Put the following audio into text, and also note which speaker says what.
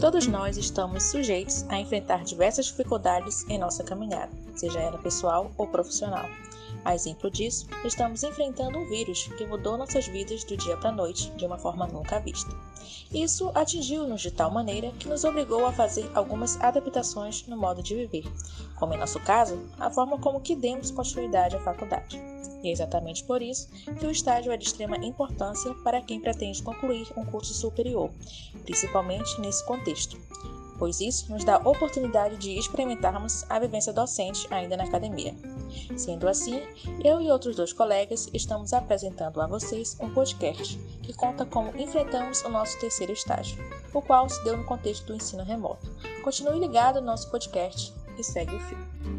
Speaker 1: Todos nós estamos sujeitos a enfrentar diversas dificuldades em nossa caminhada, seja ela pessoal ou profissional. A exemplo disso, estamos enfrentando um vírus que mudou nossas vidas do dia para a noite de uma forma nunca vista. Isso atingiu-nos de tal maneira que nos obrigou a fazer algumas adaptações no modo de viver, como em nosso caso, a forma como que demos continuidade à faculdade. E é exatamente por isso que o estágio é de extrema importância para quem pretende concluir um curso superior, principalmente nesse contexto, pois isso nos dá a oportunidade de experimentarmos a vivência docente ainda na academia. Sendo assim, eu e outros dois colegas estamos apresentando a vocês um podcast que conta como enfrentamos o nosso terceiro estágio, o qual se deu no contexto do ensino remoto. Continue ligado no nosso podcast e segue o fio.